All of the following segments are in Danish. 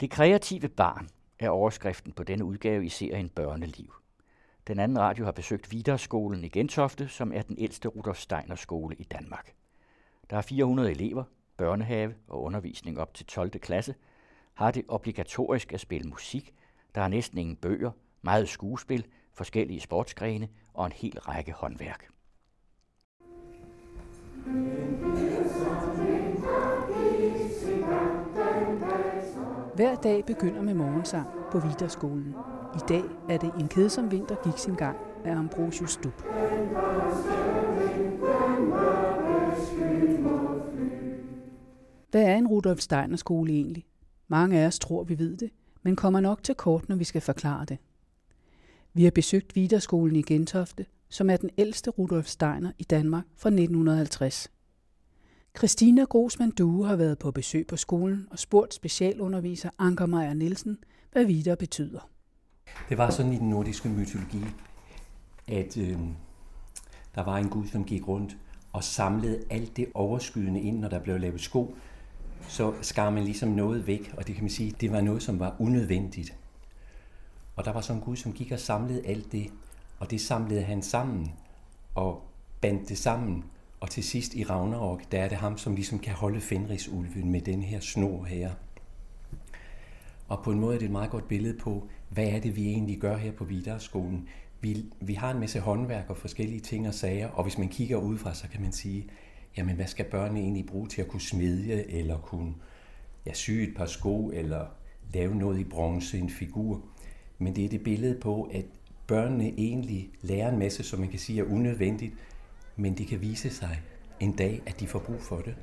Det kreative barn er overskriften på denne udgave i serien Børneliv. Den anden radio har besøgt Viderskolen i Gentofte, som er den ældste Rudolf Steiner skole i Danmark. Der er 400 elever, børnehave og undervisning op til 12. klasse, har det obligatorisk at spille musik, der er næsten ingen bøger, meget skuespil, forskellige sportsgrene og en hel række håndværk. Hver dag begynder med morgensang på Viderskolen. I dag er det En kedsom vinter gik sin gang af Ambrosius Stub. Hvad er en Rudolf Steiner skole egentlig? Mange af os tror, vi ved det, men kommer nok til kort, når vi skal forklare det. Vi har besøgt Viderskolen i Gentofte, som er den ældste Rudolf Steiner i Danmark fra 1950. Christina Grosman Due har været på besøg på skolen og spurgt specialunderviser Anker Meyer Nielsen, hvad Vider betyder. Det var sådan i den nordiske mytologi, at øh, der var en gud, som gik rundt og samlede alt det overskydende ind, når der blev lavet sko. Så skar man ligesom noget væk, og det kan man sige, det var noget, som var unødvendigt. Og der var sådan en gud, som gik og samlede alt det, og det samlede han sammen og bandt det sammen. Og til sidst i Ragnarok, der er det ham, som ligesom kan holde Fenrisulven med den her snor her. Og på en måde er det et meget godt billede på, hvad er det, vi egentlig gør her på Vidarskolen. Vi, vi har en masse håndværk og forskellige ting og sager, og hvis man kigger udefra, så kan man sige, jamen hvad skal børnene egentlig bruge til at kunne smede, eller kunne ja, sy et par sko, eller lave noget i bronze, en figur. Men det er det billede på, at børnene egentlig lærer en masse, som man kan sige er unødvendigt, men det kan vise sig en dag, at de får brug for det.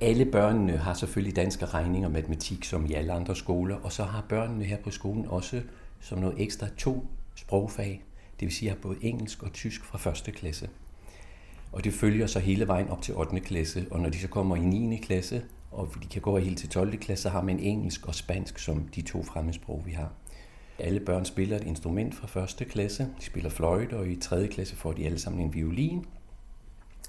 Alle børnene har selvfølgelig dansk og regning og matematik, som i alle andre skoler, og så har børnene her på skolen også som noget ekstra to sprogfag, det vil sige har både engelsk og tysk fra første klasse. Og det følger så hele vejen op til 8. klasse, og når de så kommer i 9. klasse, og de kan gå helt til 12. klasse, så har man engelsk og spansk som de to fremmedsprog, vi har. Alle børn spiller et instrument fra første klasse. De spiller fløjte, og i 3. klasse får de alle sammen en violin.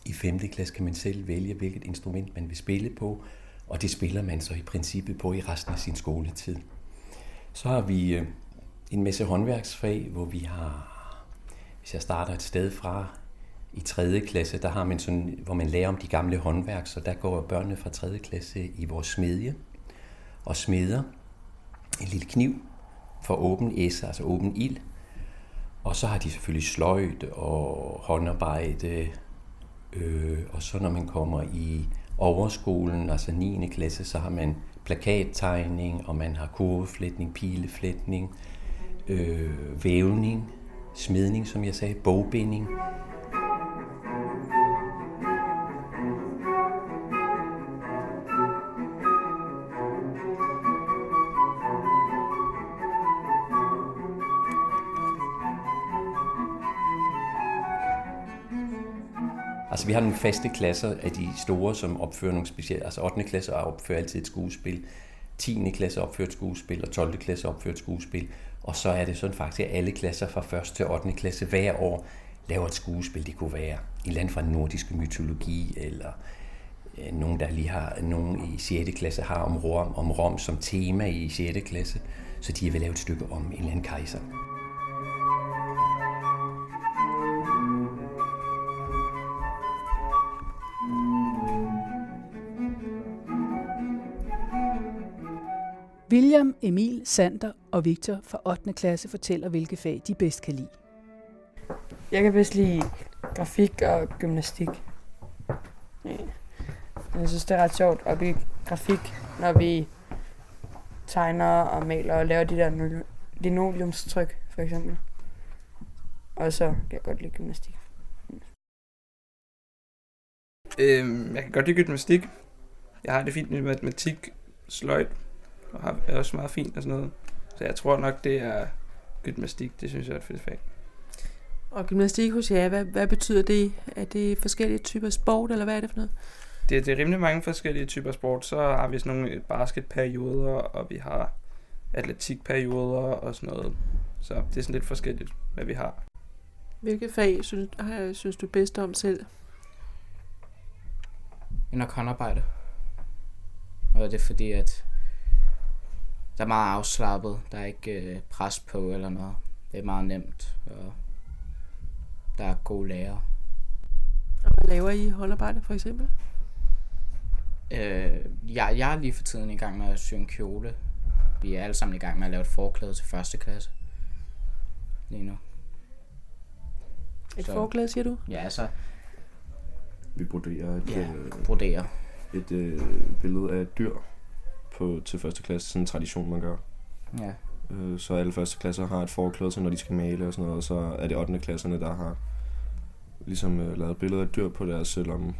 I 5. klasse kan man selv vælge, hvilket instrument man vil spille på, og det spiller man så i princippet på i resten af sin skoletid. Så har vi øh, en masse håndværksfag, hvor vi har, hvis jeg starter et sted fra, i 3. klasse, der har man sådan, hvor man lærer om de gamle håndværk, så der går børnene fra 3. klasse i vores smedje og smeder en lille kniv for åben esse, altså åben ild. Og så har de selvfølgelig sløjt og håndarbejde. Øh, og så når man kommer i overskolen, altså 9. klasse, så har man plakattegning, og man har kurveflætning, pileflætning, øh, vævning, smidning, som jeg sagde, bogbinding. Altså vi har nogle faste klasser af de store, som opfører nogle specielle, altså 8. klasse opfører altid et skuespil, 10. klasse opfører et skuespil, og 12. klasse opfører et skuespil. Og så er det sådan faktisk, at alle klasser fra 1. til 8. klasse hver år laver et skuespil. Det kunne være en land fra den nordiske mytologi, eller øh, nogen, der lige har, nogen i 6. klasse har om Rom, om Rom som tema i 6. klasse. Så de vil lave et stykke om en eller anden kejser. William, Emil, Sander og Victor fra 8. klasse fortæller, hvilke fag de bedst kan lide. Jeg kan bedst lide grafik og gymnastik. Ja. Jeg synes, det er ret sjovt at bygge grafik, når vi tegner og maler og laver de der linoleumstryk, for eksempel. Og så kan jeg godt lide gymnastik. Øhm, jeg kan godt lide gymnastik. Jeg har det fint med matematik, sløjt, og har, er også meget fint og sådan noget. Så jeg tror nok, det er gymnastik. Det synes jeg er et fedt fag. Og gymnastik hos jer, hvad, hvad betyder det? Er det forskellige typer sport, eller hvad er det for noget? Det, det er rimelig mange forskellige typer sport. Så har vi sådan nogle basketperioder, og vi har atletikperioder og sådan noget. Så det er sådan lidt forskelligt, hvad vi har. Hvilke fag synes, har- synes du bedst om selv? Nok håndarbejde. Og det er fordi, at der er meget afslappet. Der er ikke øh, pres på eller noget. Det er meget nemt, og der er gode lærere. Og hvad laver I i håndarbejde for eksempel? Øh, jeg, jeg er lige for tiden i gang med at sy en kjole. Vi er alle sammen i gang med at lave et forklæde til første klasse. Lige nu. Et Så- forklæde, siger du? Ja, altså Vi broderer et, Ja. øh, brodere. et øh, billede af et dyr på, til første klasse. Sådan en tradition, man gør. Ja. Øh, så alle første klasser har et forklæde til, når de skal male og sådan noget. Og så er det 8. klasserne, der har ligesom øh, lavet et billede af et dyr på deres selvom.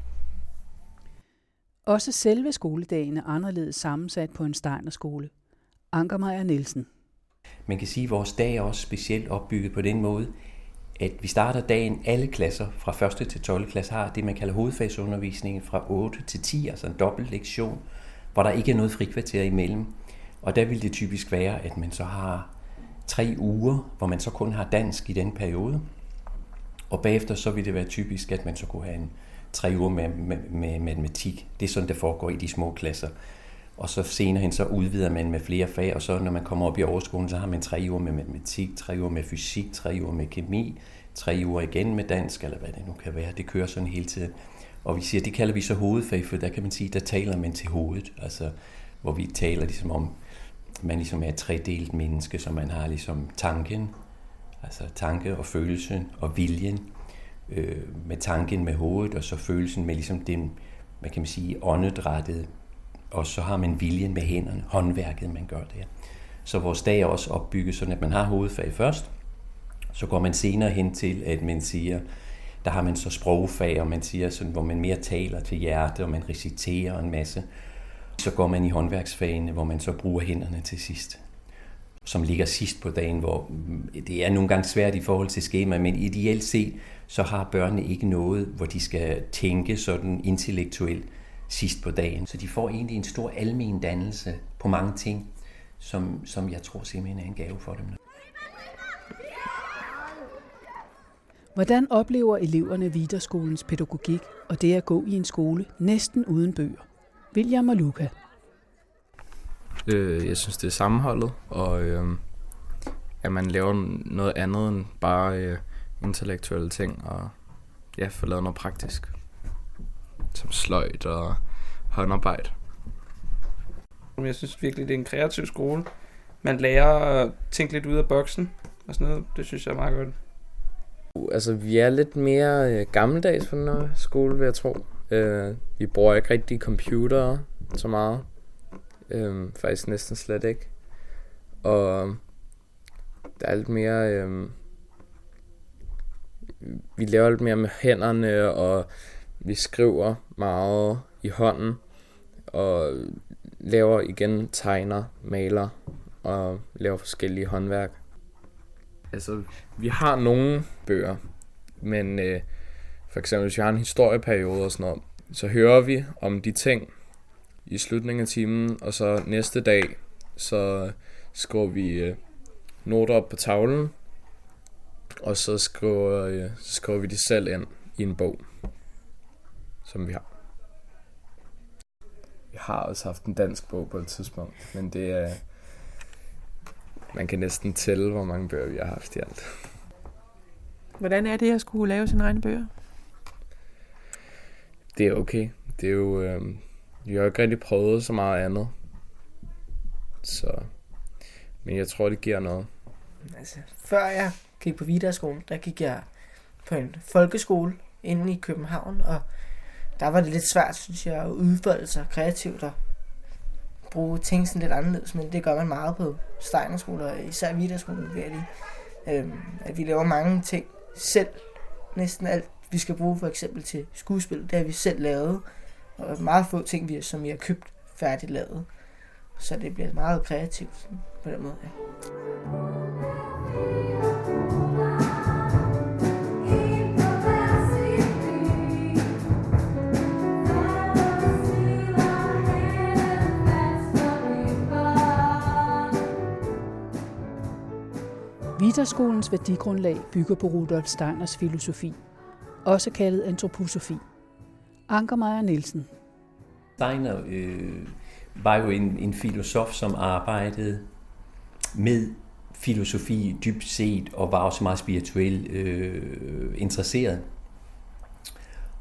Også selve skoledagen er anderledes sammensat på en Steiner-skole. Ankermeier Nielsen. Man kan sige, at vores dag er også specielt opbygget på den måde, at vi starter dagen, alle klasser fra 1. til 12. klasse har det, man kalder hovedfagsundervisning fra 8 til 10, altså en dobbelt lektion, hvor der ikke er noget frikvarter imellem. Og der vil det typisk være, at man så har tre uger, hvor man så kun har dansk i den periode. Og bagefter så vil det være typisk, at man så kunne have en tre uger med, med, med matematik. Det er sådan, det foregår i de små klasser. Og så senere hen, så udvider man med flere fag, og så når man kommer op i overskolen, så har man tre uger med matematik, tre uger med fysik, tre uger med kemi, tre uger igen med dansk, eller hvad det nu kan være. Det kører sådan hele tiden. Og vi siger, det kalder vi så hovedfag, for der kan man sige, der taler man til hovedet. Altså, hvor vi taler ligesom om, man ligesom er et tredelt menneske, så man har ligesom tanken, altså tanke og følelsen og viljen, øh, med tanken med hovedet, og så følelsen med ligesom den, hvad kan man sige, åndedrættet, og så har man viljen med hænderne, håndværket, man gør der. Så vores dag er også opbygget sådan, at man har hovedfag først, så går man senere hen til, at man siger, der har man så sprogfag, og man siger sådan, hvor man mere taler til hjerte, og man reciterer en masse. Så går man i håndværksfagene, hvor man så bruger hænderne til sidst som ligger sidst på dagen, hvor mm, det er nogle gange svært i forhold til skema, men ideelt set, så har børnene ikke noget, hvor de skal tænke sådan intellektuelt sidst på dagen. Så de får egentlig en stor almen dannelse på mange ting, som, som jeg tror simpelthen er en gave for dem. Hvordan oplever eleverne Viderskolens pædagogik og det at gå i en skole næsten uden bøger? William og Luca. Øh, jeg synes, det er sammenholdet, og øh, at man laver noget andet end bare øh, intellektuelle ting, og ja, få lavet noget praktisk. Som sløjt og håndarbejde. Jeg synes virkelig, det er en kreativ skole. Man lærer at tænke lidt ud af boksen og sådan noget. Det synes jeg er meget godt. Altså, vi er lidt mere øh, gammeldags på den her skole, vil jeg tro. Øh, vi bruger ikke rigtig computere så meget. Øh, faktisk næsten slet ikke. Og der er lidt mere... Øh, vi laver lidt mere med hænderne, og vi skriver meget i hånden. Og laver igen tegner, maler og laver forskellige håndværk. Altså, vi har nogle bøger, men øh, for eksempel hvis vi har en historieperiode og sådan noget, så hører vi om de ting i slutningen af timen, og så næste dag, så skriver vi øh, noter op på tavlen, og så skriver, øh, så skriver vi det selv ind i en bog, som vi har. Jeg har også haft en dansk bog på et tidspunkt, men det er... Man kan næsten tælle, hvor mange bøger vi har haft i alt. Hvordan er det at skulle lave sine egne bøger? Det er okay. Det er jo... Øh, vi har jo ikke rigtig prøvet så meget andet. Så... Men jeg tror, det giver noget. Altså, før jeg gik på Viderskole, der gik jeg på en folkeskole inde i København, og der var det lidt svært, synes jeg, at udfolde sig kreativt og bruge ting sådan lidt anderledes, men det gør man meget på Steinerskoler, især Viderskolen, ved jeg lige. Øhm, at vi laver mange ting selv, næsten alt, vi skal bruge for eksempel til skuespil, det har vi selv lavet, og meget få ting, vi, som vi har købt færdigt lavet. Så det bliver meget kreativt sådan, på den måde. Ja. Viterskolens værdigrundlag bygger på Rudolf Steiners filosofi, også kaldet antroposofi. Anker Meyer Nielsen. Steiner øh, var jo en, en filosof, som arbejdede med filosofi dybt set, og var også meget spirituelt øh, interesseret.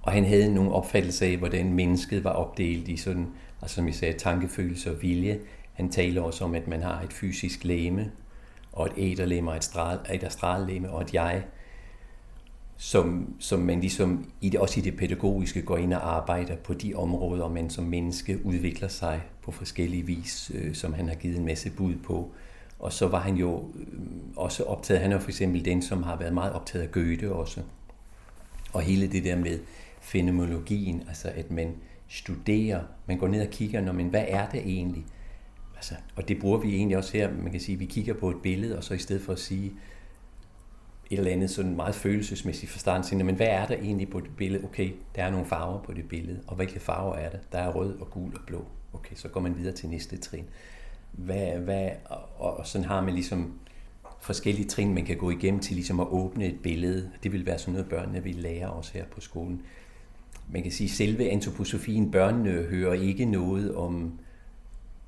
Og han havde nogle opfattelser af, hvordan mennesket var opdelt i sådan, altså som jeg sagde, tankefølelse og vilje. Han taler også om, at man har et fysisk læme, og et æderlæme og et, stral, et astrallæme og et jeg, som, som man ligesom i det, også i det pædagogiske går ind og arbejder på de områder, man som menneske udvikler sig på forskellige vis, øh, som han har givet en masse bud på. Og så var han jo øh, også optaget, han er for eksempel den, som har været meget optaget af Goethe også. Og hele det der med fenomenologien, altså at man studerer, man går ned og kigger, når men hvad er det egentlig? Altså, og det bruger vi egentlig også her, man kan sige, vi kigger på et billede, og så i stedet for at sige et eller andet sådan meget følelsesmæssigt forstand, siger, men hvad er der egentlig på det billede? Okay, der er nogle farver på det billede, og hvilke farver er der? Der er rød og gul og blå. Okay, så går man videre til næste trin. Hvad, hvad, og, og sådan har man ligesom forskellige trin, man kan gå igennem til ligesom at åbne et billede. Det vil være sådan noget, børnene vil lære os her på skolen. Man kan sige, at selve antroposofien, børnene hører ikke noget om,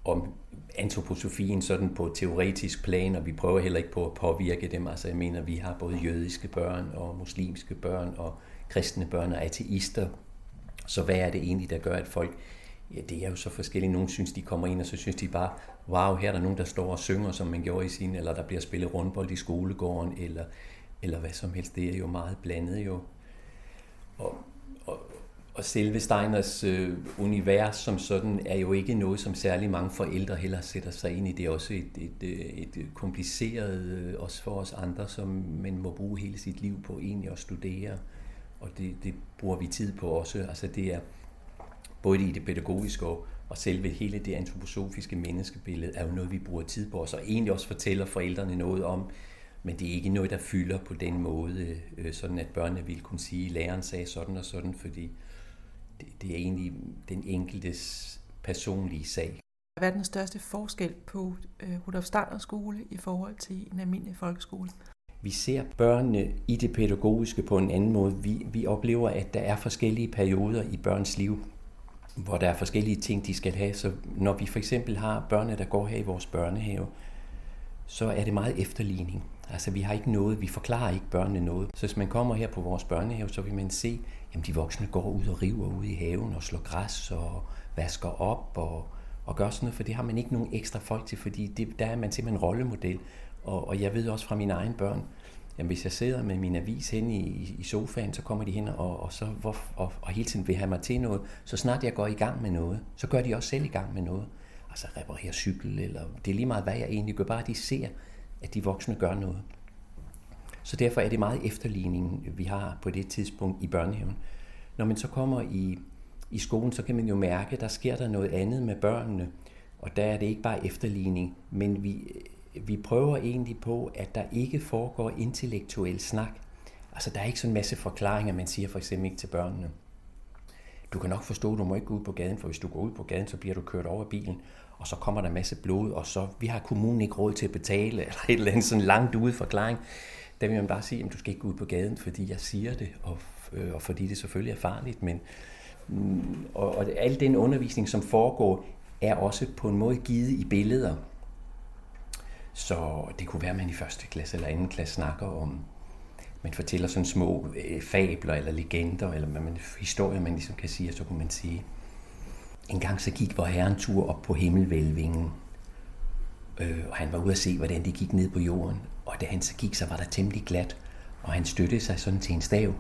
om antroposofien sådan på teoretisk plan, og vi prøver heller ikke på at påvirke dem. Altså jeg mener, vi har både jødiske børn og muslimske børn og kristne børn og ateister. Så hvad er det egentlig, der gør, at folk Ja, det er jo så forskelligt. Nogle synes, de kommer ind, og så synes de bare, wow, her er der nogen, der står og synger, som man gjorde i sin, eller der bliver spillet rundbold i skolegården, eller, eller hvad som helst. Det er jo meget blandet jo. Og, og, selve Steiners øh, univers som sådan er jo ikke noget, som særlig mange forældre heller sætter sig ind i. Det er også et, et, øh, et, et kompliceret, øh, også for os andre, som man må bruge hele sit liv på egentlig at studere. Og det, det bruger vi tid på også. Altså det er, både i det pædagogiske og, og selve hele det antroposofiske menneskebillede, er jo noget, vi bruger tid på, og så egentlig også fortæller forældrene noget om, men det er ikke noget, der fylder på den måde, øh, øh sådan at børnene vil kunne sige, læreren sagde sådan og sådan, fordi det, det er egentlig den enkeltes personlige sag. Hvad er den største forskel på øh, Rudolf Steiner skole i forhold til en almindelig folkeskole? Vi ser børnene i det pædagogiske på en anden måde. Vi, vi oplever, at der er forskellige perioder i børns liv hvor der er forskellige ting, de skal have. Så når vi for eksempel har børnene, der går her i vores børnehave, så er det meget efterligning. Altså vi har ikke noget, vi forklarer ikke børnene noget. Så hvis man kommer her på vores børnehave, så vil man se, jamen de voksne går ud og river ud i haven og slår græs og vasker op og, og gør sådan noget, for det har man ikke nogen ekstra folk til, fordi det, der er man simpelthen rollemodel. Og, og jeg ved også fra mine egne børn, jamen hvis jeg sidder med min avis hen i, i sofaen, så kommer de hen og, og, så, hvor, og, og hele tiden vil have mig til noget. Så snart jeg går i gang med noget, så gør de også selv i gang med noget. Altså reparere cykel, eller det er lige meget, hvad jeg egentlig gør, bare de ser, at de voksne gør noget. Så derfor er det meget efterligning, vi har på det tidspunkt i børnehaven. Når man så kommer i, i skolen, så kan man jo mærke, at der sker der noget andet med børnene. Og der er det ikke bare efterligning, men vi, vi prøver egentlig på, at der ikke foregår intellektuel snak. Altså, der er ikke sådan en masse forklaringer, man siger for eksempel ikke til børnene. Du kan nok forstå, at du må ikke gå ud på gaden, for hvis du går ud på gaden, så bliver du kørt over bilen, og så kommer der en masse blod, og så vi har kommunen ikke råd til at betale, eller et eller andet sådan langt ude forklaring. Der vil man bare sige, at du skal ikke gå ud på gaden, fordi jeg siger det, og, øh, og fordi det selvfølgelig er farligt. Men, mm, og, og al den undervisning, som foregår, er også på en måde givet i billeder. Så det kunne være, at man i første klasse eller anden klasse snakker om, man fortæller sådan små øh, fabler eller legender, eller man, historier, man ligesom kan sige, og så kunne man sige, en gang så gik vor herren tur op på himmelvælvingen, øh, og han var ude at se, hvordan det gik ned på jorden. Og da han så gik, så var der temmelig glat, og han støttede sig sådan til en stav.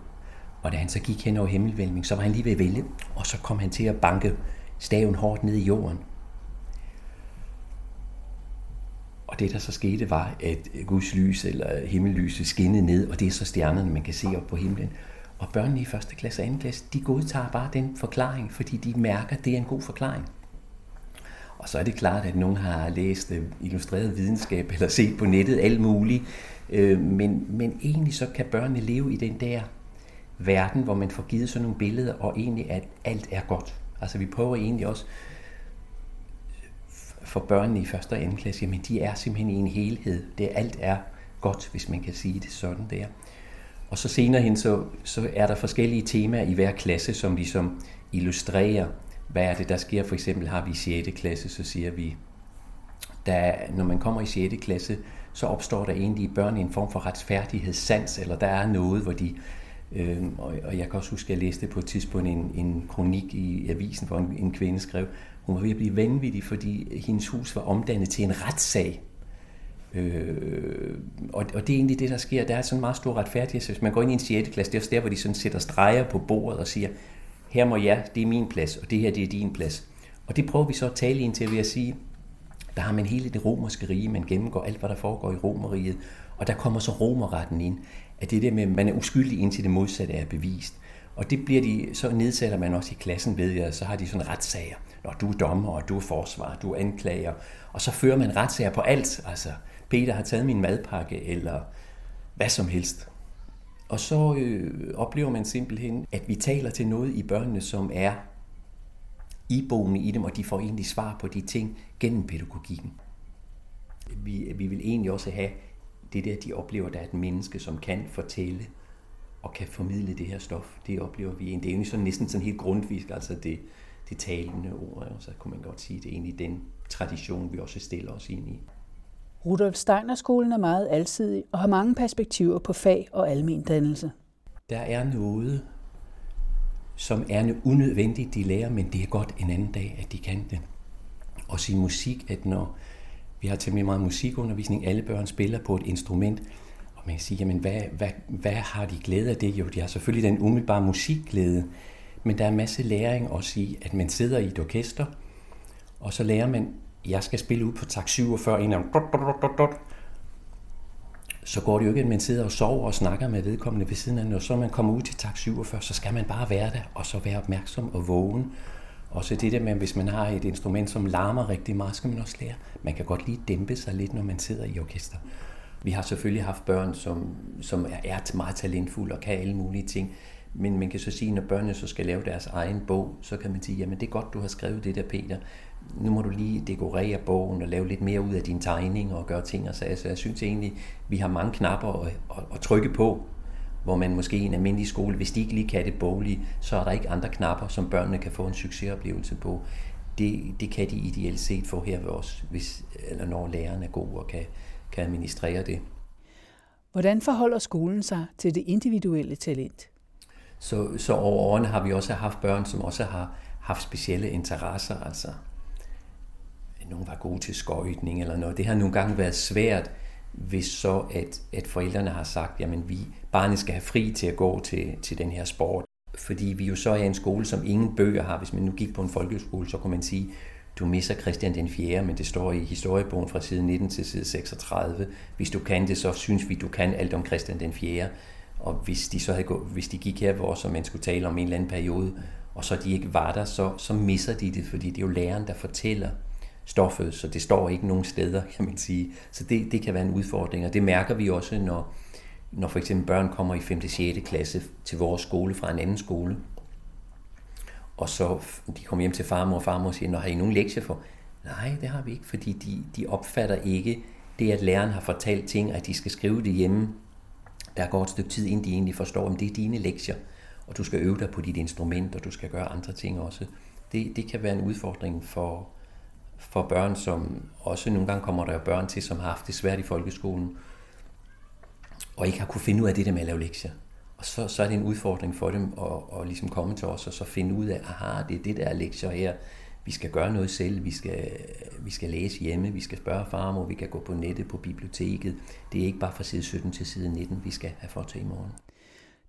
Og da han så gik hen over himmelvælvingen, så var han lige ved at vælge, og så kom han til at banke staven hårdt ned i jorden. Og det, der så skete, var, at Guds lys eller himmellyset skinnede ned, og det er så stjernerne, man kan se op på himlen. Og børnene i første klasse og anden klasse, de godtager bare den forklaring, fordi de mærker, at det er en god forklaring. Og så er det klart, at nogen har læst øh, illustreret videnskab eller set på nettet alt muligt. Øh, men, men egentlig så kan børnene leve i den der verden, hvor man får givet sådan nogle billeder, og egentlig at alt er godt. Altså vi prøver egentlig også for børnene i første og anden klasse, jamen de er simpelthen i en helhed. Det alt er godt, hvis man kan sige det sådan der. Og så senere hen, så, så er der forskellige temaer i hver klasse, som ligesom illustrerer, hvad er det, der sker. For eksempel har vi i 6. klasse, så siger vi, da, når man kommer i 6. klasse, så opstår der egentlig i børn en form for retfærdighedssans, eller der er noget, hvor de Øh, og, og jeg kan også huske, at jeg læste på et tidspunkt en, en kronik i avisen, hvor en, en kvinde skrev, hun var ved at blive vanvittig, fordi hendes hus var omdannet til en retssag. Øh, og, og det er egentlig det, der sker. Der er sådan en meget stor retfærdighed. Hvis man går ind i en 6. klasse, det er også der, hvor de sådan sætter streger på bordet og siger, her må jeg, det er min plads, og det her, det er din plads. Og det prøver vi så at tale ind til ved at sige, der har man hele det romerske rige, man gennemgår alt, hvad der foregår i romeriet, og der kommer så romerretten ind, at det der med, at man er uskyldig indtil det modsatte er bevist. Og det bliver de, så nedsætter man også i klassen ved jeg, så har de sådan retssager. Når du er dommer, og du er forsvar, du er anklager, og så fører man retssager på alt. Altså, Peter har taget min madpakke, eller hvad som helst. Og så øh, oplever man simpelthen, at vi taler til noget i børnene, som er iboende i dem, og de får egentlig svar på de ting gennem pædagogikken. Vi, vi vil egentlig også have det der, de oplever, der er et menneske, som kan fortælle og kan formidle det her stof. Det oplever vi egentlig. Det er egentlig sådan, næsten sådan helt grundvisk, altså det, det talende ord, og så kunne man godt sige, det er egentlig den tradition, vi også stiller os ind i. Rudolf Steiner skolen er meget alsidig og har mange perspektiver på fag og almen dannelse. Der er noget, som er unødvendigt, de lærer, men det er godt en anden dag, at de kan det. Og sin musik, at når vi har temmelig meget musikundervisning, alle børn spiller på et instrument, og man kan sige, jamen hvad, hvad, hvad har de glæde af det? Jo, de har selvfølgelig den umiddelbare musikglæde, men der er en masse læring også i, at man sidder i et orkester, og så lærer man, jeg skal spille ud på tak 47, en af så går det jo ikke, at man sidder og sover og snakker med vedkommende ved siden af, når så man kommer ud til tak 47, så skal man bare være der, og så være opmærksom og vågen. Og så det der med, at hvis man har et instrument, som larmer rigtig meget, skal man også lære. Man kan godt lige dæmpe sig lidt, når man sidder i orkester. Vi har selvfølgelig haft børn, som, som er meget talentfulde og kan alle mulige ting. Men man kan så sige, når børnene så skal lave deres egen bog, så kan man sige, jamen det er godt, du har skrevet det der, Peter. Nu må du lige dekorere bogen og lave lidt mere ud af dine tegninger og gøre ting og. Så jeg synes egentlig, vi har mange knapper at, at, at trykke på, hvor man måske i en almindelig skole, hvis de ikke lige kan det boglige, så er der ikke andre knapper, som børnene kan få en succesoplevelse på. Det, det kan de ideelt set få her ved os, hvis, eller når læreren er god og kan, kan administrere det. Hvordan forholder skolen sig til det individuelle talent? Så, så over årene har vi også haft børn, som også har haft specielle interesser. Altså, nogen var gode til skøjtning eller noget. Det har nogle gange været svært, hvis så at, at forældrene har sagt, jamen vi, barnet skal have fri til at gå til, til den her sport. Fordi vi jo så er en skole, som ingen bøger har. Hvis man nu gik på en folkeskole, så kunne man sige, du misser Christian den 4., men det står i historiebogen fra side 19 til side 36. Hvis du kan det, så synes vi, du kan alt om Christian den 4. Og hvis de så havde gået, hvis de gik her, hvor så man skulle tale om en eller anden periode, og så de ikke var der, så, så misser de det, fordi det er jo læreren, der fortæller stoffet, så det står ikke nogen steder, kan man sige. Så det, det kan være en udfordring, og det mærker vi også, når, når for eksempel børn kommer i 5. og 6. klasse til vores skole fra en anden skole, og så de kommer hjem til farmor, og farmor siger, Nå, har I nogen lektier for? Nej, det har vi ikke, fordi de, de opfatter ikke det, at læreren har fortalt ting, at de skal skrive det hjemme. Der går et stykke tid, inden de egentlig forstår, om det er dine lektier, og du skal øve dig på dit instrument, og du skal gøre andre ting også. Det, det kan være en udfordring for, for børn, som også nogle gange kommer der børn til, som har haft det svært i folkeskolen, og ikke har kunne finde ud af det der med at lave lektier. Og så, så er det en udfordring for dem at, at ligesom komme til os og så finde ud af, aha, det er det der er lektier her, vi skal gøre noget selv, vi skal, vi skal læse hjemme, vi skal spørge farmor, vi kan gå på nettet, på biblioteket. Det er ikke bare fra side 17 til side 19, vi skal have for til i morgen.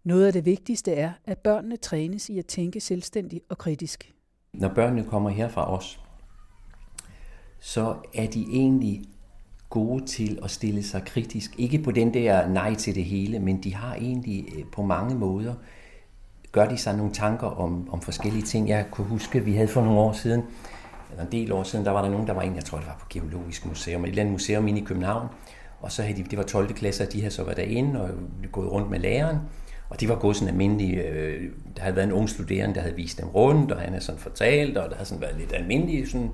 Noget af det vigtigste er, at børnene trænes i at tænke selvstændigt og kritisk. Når børnene kommer her fra os, så er de egentlig gode til at stille sig kritisk. Ikke på den der nej til det hele, men de har egentlig øh, på mange måder, gør de sig nogle tanker om, om forskellige ting. Jeg kunne huske, vi havde for nogle år siden, eller en del år siden, der var der nogen, der var en, jeg tror det var på Geologisk Museum, et eller andet museum inde i København, og så havde de, det var 12. klasse, og de havde så været derinde og gået rundt med læreren, og det var gået sådan almindelig, øh, der havde været en ung studerende, der havde vist dem rundt, og han havde sådan fortalt, og der havde sådan været lidt almindelig sådan,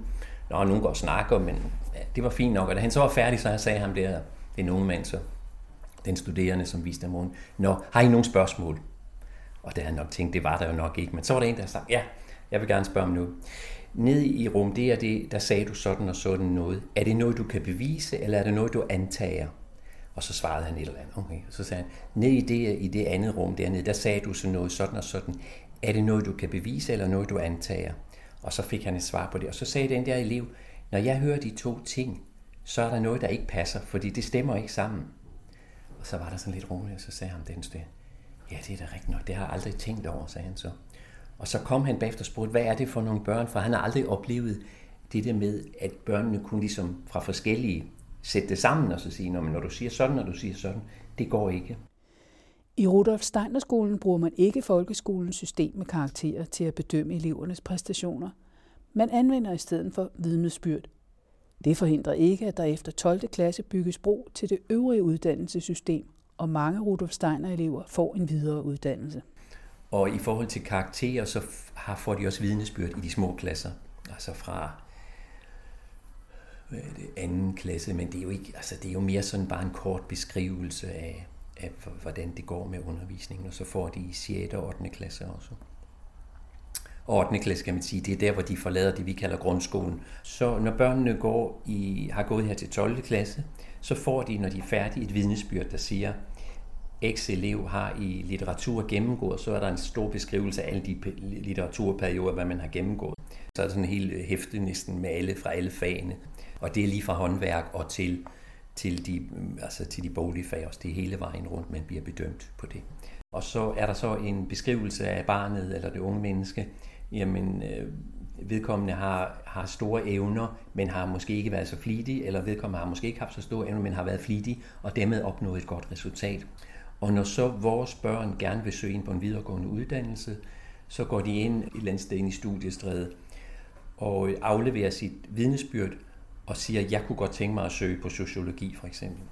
Nå, nogen går og snakker, men ja, det var fint nok. Og da han så var færdig, så sagde han der, det er mand, så den studerende, som viste ham rundt. Nå, har I nogle spørgsmål? Og det havde nok tænkt, det var der jo nok ikke. Men så var der en, der sagde, ja, jeg vil gerne spørge om noget. Nede i rum, det er det, der sagde du sådan og sådan noget. Er det noget, du kan bevise, eller er det noget, du antager? Og så svarede han et eller andet. Okay. Så sagde han, ned i det, i det andet rum dernede, der sagde du så noget sådan og sådan. Er det noget, du kan bevise, eller noget, du antager? Og så fik han et svar på det. Og så sagde den der elev, når jeg hører de to ting, så er der noget, der ikke passer, fordi det stemmer ikke sammen. Og så var der sådan lidt roligt, og så sagde han den sted, ja, det er da rigtigt nok, det har jeg aldrig tænkt over, sagde han så. Og så kom han bagefter og spurgte, hvad er det for nogle børn? For han har aldrig oplevet det der med, at børnene kunne ligesom fra forskellige sætte det sammen og så sige, når du siger sådan, og du siger sådan, det går ikke. I Rudolf Steiner skolen bruger man ikke folkeskolens system med karakterer til at bedømme elevernes præstationer. Man anvender i stedet for vidnesbyrd. Det forhindrer ikke, at der efter 12. klasse bygges bro til det øvrige uddannelsessystem, og mange Rudolf Steiner-elever får en videre uddannelse. Og i forhold til karakterer, så har, får de også vidnesbyrd i de små klasser. Altså fra hvad er det, anden klasse, men det er jo ikke, altså det er jo mere sådan bare en kort beskrivelse af, af hvordan det går med undervisningen, og så får de i 6. og 8. klasse også. Og 8. klasse kan man sige, det er der, hvor de forlader det, vi kalder grundskolen. Så når børnene går i, har gået her til 12. klasse, så får de, når de er færdige, et vidnesbyrd, der siger, X-elev har i litteratur gennemgået, så er der en stor beskrivelse af alle de litteraturperioder, hvad man har gennemgået. Så er der sådan en hel øh, hæfte næsten med alle fra alle fagene. Og det er lige fra håndværk og til, til, de, mm, altså til de boglige fag også. Det er hele vejen rundt, man bliver bedømt på det. Og så er der så en beskrivelse af barnet eller det unge menneske. Jamen, øh, vedkommende har, har store evner, men har måske ikke været så flittig, eller vedkommende har måske ikke haft så store evner, men har været flittig, og dermed opnået et godt resultat. Og når så vores børn gerne vil søge ind på en videregående uddannelse, så går de ind i ind i studiestredet og afleverer sit vidnesbyrd og siger, at jeg kunne godt tænke mig at søge på sociologi for eksempel.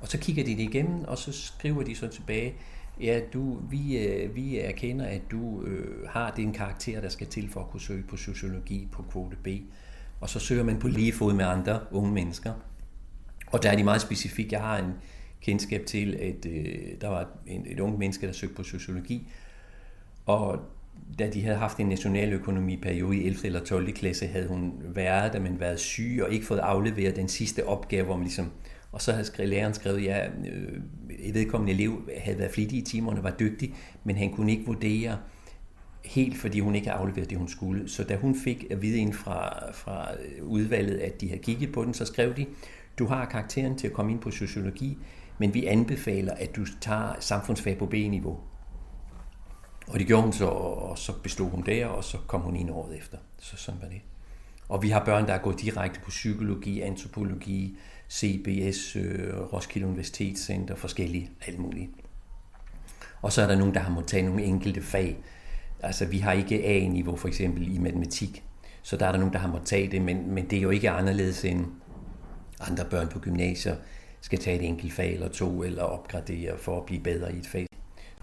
Og så kigger de det igennem, og så skriver de så tilbage, ja, du, vi, øh, vi erkender, at du øh, har den karakter, der skal til for at kunne søge på sociologi på kvote B. Og så søger man på lige fod med andre unge mennesker. Og der er de meget specifikke. Jeg har en kendskab til, at øh, der var en, et ung menneske, der søgte på sociologi, og da de havde haft en nationaløkonomiperiode i 11. eller 12. klasse, havde hun været der, men været syg og ikke fået afleveret den sidste opgave, hvor man ligesom, og så havde læreren skrevet, ja, øh, et vedkommende elev havde været flittig i timerne, var dygtig, men han kunne ikke vurdere helt, fordi hun ikke havde afleveret det, hun skulle. Så da hun fik at vide ind fra, fra udvalget, at de havde kigget på den, så skrev de, du har karakteren til at komme ind på sociologi, men vi anbefaler, at du tager samfundsfag på B-niveau. Og det gjorde hun så, og så bestod hun der, og så kom hun ind året efter. Så sådan var det. Og vi har børn, der er gået direkte på psykologi, antropologi, CBS, øh, Roskilde Universitetscenter, forskellige, alt muligt. Og så er der nogen, der har måttet tage nogle enkelte fag. Altså, vi har ikke A-niveau for eksempel i matematik, så der er der nogen, der har måttet tage det, men, men det er jo ikke anderledes end andre børn på gymnasier skal tage et enkelt fag eller to, eller opgradere for at blive bedre i et fag.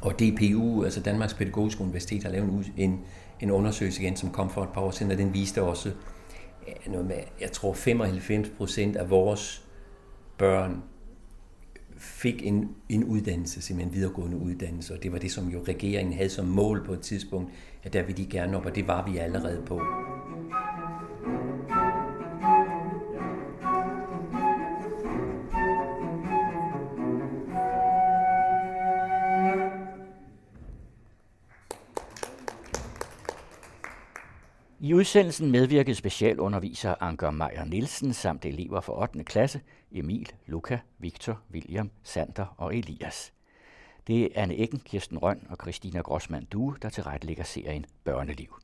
Og DPU, altså Danmarks Pædagogiske Universitet, har lavet en, en undersøgelse igen, som kom for et par år siden, og den viste også øh, noget med, jeg tror 95 procent af vores børn fik en, en uddannelse, simpelthen en videregående uddannelse, og det var det, som jo regeringen havde som mål på et tidspunkt, at der ville de gerne op, og det var vi allerede på. I udsendelsen medvirkede specialunderviser Anker Meyer Nielsen samt elever fra 8. klasse Emil, Luca, Victor, William, Sander og Elias. Det er Anne Eggen, Kirsten Røn og Christina Grossmann Due, der tilrettelægger serien Børneliv.